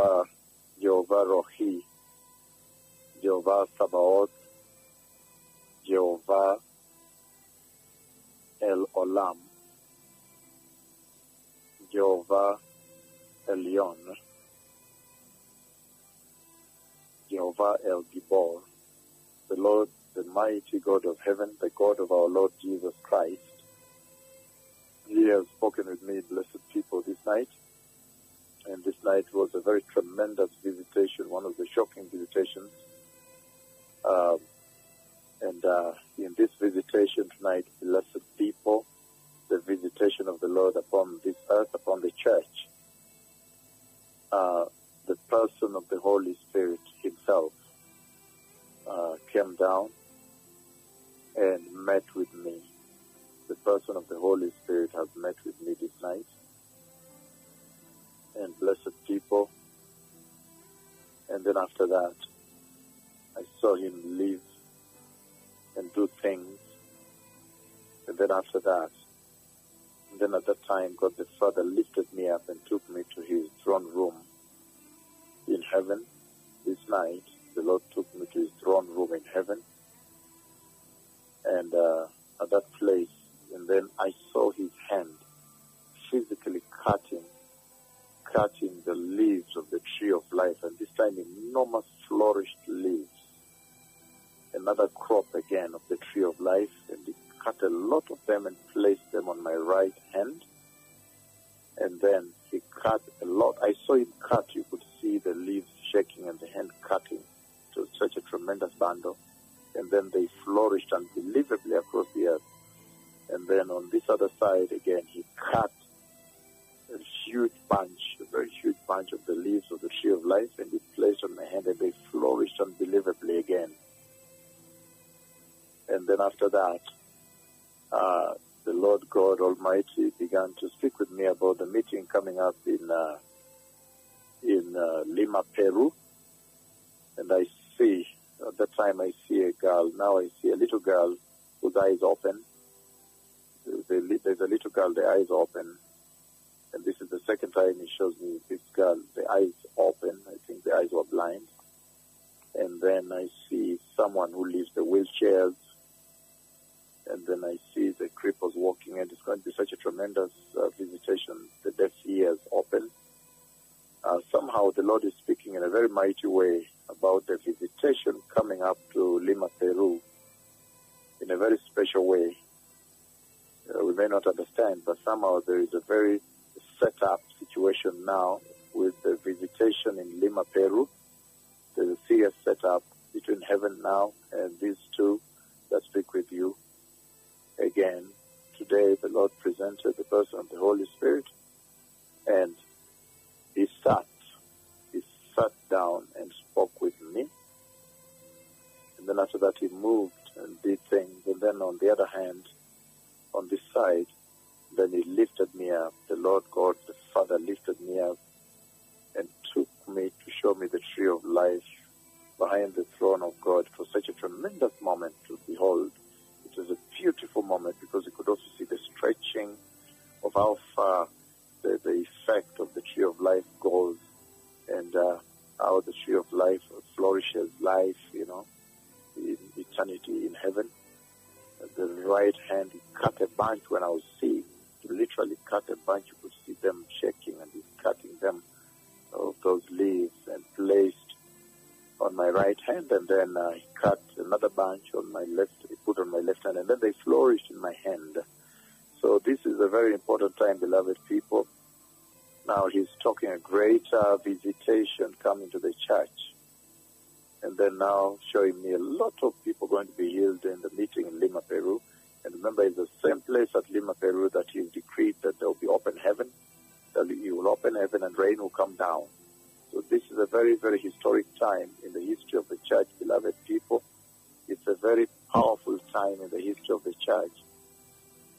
Lord Jehovah, Jehovah Rohi, Jehovah Sabaoth, Jehovah El Olam, Jehovah Elyon, Jehovah El Gibor, the Lord, the mighty God of heaven, the God of our Lord Jesus Christ. He has spoken with me, blessed people, this night. And this night was a very tremendous visitation, one of the shocking visitations. Um, and uh, in this visitation tonight, blessed people, the visitation of the Lord upon this earth, upon the church, uh, the person of the Holy Spirit himself uh, came down and met with me. The person of the Holy Spirit has met with me this night. And blessed people. And then after that, I saw him live and do things. And then after that, and then at that time, God the Father lifted me up and took me flourished leaves. Another crop again of the tree of life, and he cut a lot of them and placed them on my right hand. And then he cut a lot. I saw him cut. You could see the leaves shaking and the hand cutting to such a tremendous bundle. And then they flourished unbelievably across the earth. And then on this other side again, he cut a huge bunch, very huge bunch of the leaves of the tree of life, and he placed on my hand, and they flourished unbelievably again. And then after that, uh, the Lord God Almighty began to speak with me about the meeting coming up in uh, in uh, Lima, Peru. And I see at that time I see a girl. Now I see a little girl whose eyes open. There's a little girl, the eyes open. And this is the second time he shows me this girl, the eyes open. I think the eyes were blind. And then I see someone who leaves the wheelchairs and then I see the cripples walking, and it's going to be such a tremendous uh, visitation. The deaf ears open. Uh, somehow the Lord is speaking in a very mighty way about the visitation coming up to Lima, Peru, in a very special way. Uh, we may not understand, but somehow there is a very set up situation now with the visitation in Lima, Peru. There's a serious setup between heaven now and these two that speak with you again, today the Lord presented the person of the Holy Spirit and he sat, he sat down and spoke with me. And then after that he moved and did things. And then on the other hand, on this side, then he lifted me up. The Lord God, the Father lifted me up and took me to show me the tree of life behind the throne of God for such a tremendous moment to behold. It was a beautiful moment because you could also see the stretching of how far the, the effect of the tree of life goes and uh, how the tree of life flourishes life, you know, in eternity in heaven. The right hand, cut a bunch when I was seeing. Literally cut a bunch. You could see them shaking and he's cutting them of those leaves and placed on my right hand, and then I cut another bunch on my left, put on my left hand, and then they flourished in my hand. So this is a very important time, beloved people. Now he's talking a greater visitation coming to the church. And then now showing me a lot of people going to be healed in the meeting in Lima, Peru. And remember, it's the same place at Lima, Peru that he's decreed that there will be open heaven, that he will open heaven and rain will come down. So this is a very, very historic time in the history of the church, beloved people. It's a very powerful time in the history of the church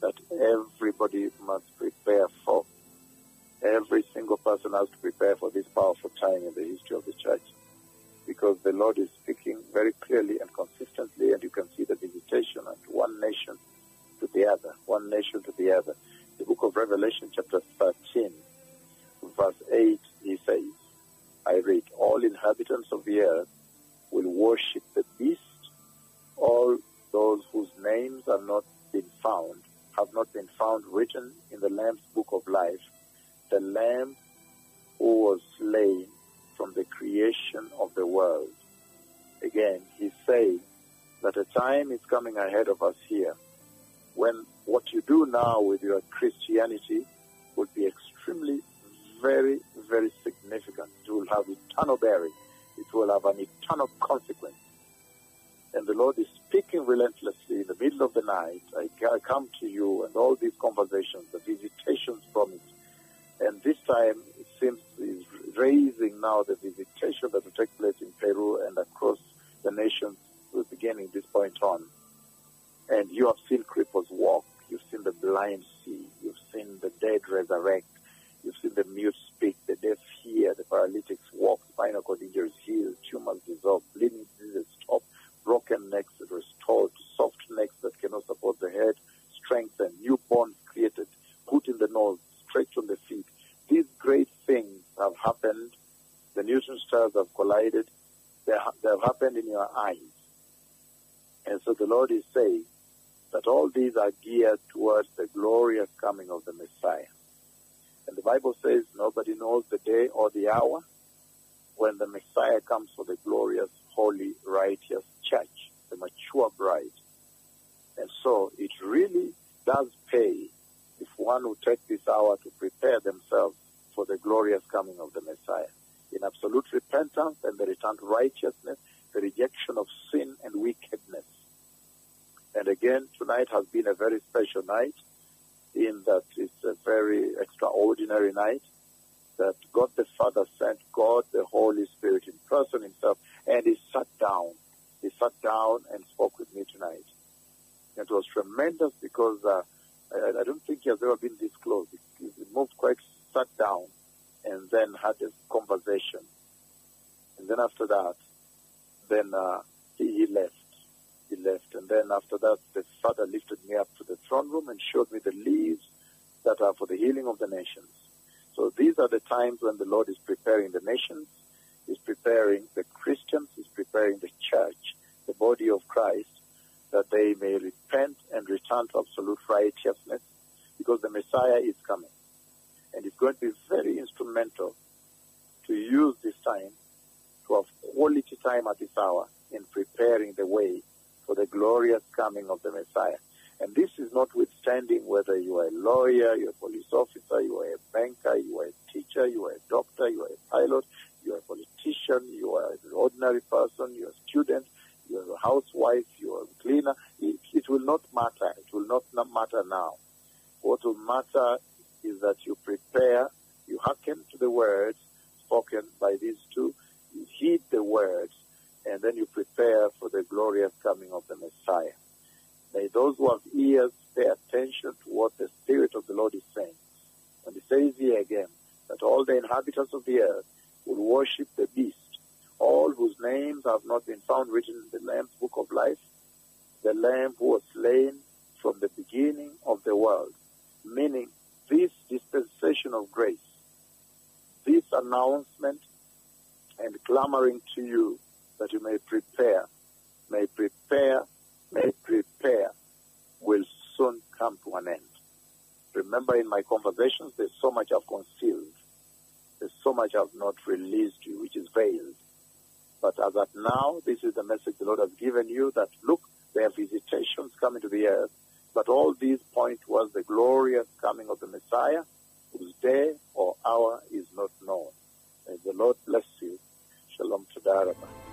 that everybody must prepare for. Every single person has to prepare for this powerful time in the history of the church because the Lord is speaking very clearly and consistently, and you can see the visitation of one nation the other. One nation to the other. The book of Revelation, chapter 13, verse 8, he says, I read, All inhabitants of the earth will worship the beast, all those whose names have not been found, have not been found written in the Lamb's book of life, the Lamb who was slain from the creation of the world. Again, he's saying that a time is coming ahead of us here now with your Christianity would be extremely, very, very significant. It will have eternal bearing. It will have an eternal consequence. And the Lord is speaking relentlessly in the middle of the night. I come to you and all these conversations, the visitations from it. And this time it seems is raising now the visitation that will take place in Peru and across the nations beginning this point on. And you have seen cripples walk. You've seen the blind see. You've seen the dead resurrect. You've seen the mute speak, the deaf hear, the paralytics walk, spinal cord injuries healed, tumors dissolve, bleeding diseases stop, broken necks restored, soft necks that cannot support the head, strengthened, newborns created, put in the nose, stretched on the feet. These great things have happened. The neutron stars have collided. They, ha- they have happened in your eyes. And so the Lord is saying that all these are geared towards the glorious coming of the Messiah. And the Bible says nobody knows the day or the hour when the Messiah comes for the glorious, holy, righteous church, the mature bride. And so it really does pay if one will take this hour to prepare themselves for the glorious coming of the Messiah. In absolute repentance and the return to righteousness, the rejection of sin and wickedness. And again, tonight has been a very special night in that it's a very extraordinary night that God the Father sent God the Holy Spirit in person himself and he sat down. He sat down and spoke with me tonight. It was tremendous because uh, I, I, don't think he has ever been this close. He, he moved quite, sat down and then had a conversation. And then after that, then uh, he, he left. He left. And then after that, the Father lifted me up to the throne room and showed me the leaves that are for the healing of the nations. So these are the times when the Lord is preparing the nations, is preparing the Christians, is preparing the church, the body of Christ, that they may repent and return to absolute righteousness because the Messiah is coming. And it's going to be very instrumental to use this time to have quality time at this hour in preparing the way for the glorious coming of the Messiah. And this is notwithstanding whether you are a lawyer, you're a police officer, you are a banker, you are a teacher, you are a doctor, you are a pilot, you are a politician, you are an ordinary person, you're a student, you're a housewife, you're a cleaner. It, it will not matter. It will not matter now. What will matter is that you prepare, you hearken to the words spoken by these two, you heed the words, and then you prepare for the glorious coming of the Messiah. May those who have ears pay attention to what the Spirit of the Lord is saying. And he says here again that all the inhabitants of the earth will worship the beast, all whose names have not been found written in the Lamb's book of life, the Lamb who was slain from the beginning of the world, meaning this dispensation of grace, this announcement and clamoring to you that you may prepare, may prepare, may prepare, will soon come to an end. Remember in my conversations, there's so much I've concealed. There's so much I've not released you, which is veiled. But as at now, this is the message the Lord has given you that look, there are visitations coming to the earth, but all these point towards the glorious coming of the Messiah, whose day or hour is not known. May the Lord bless you. Shalom Tadarabah.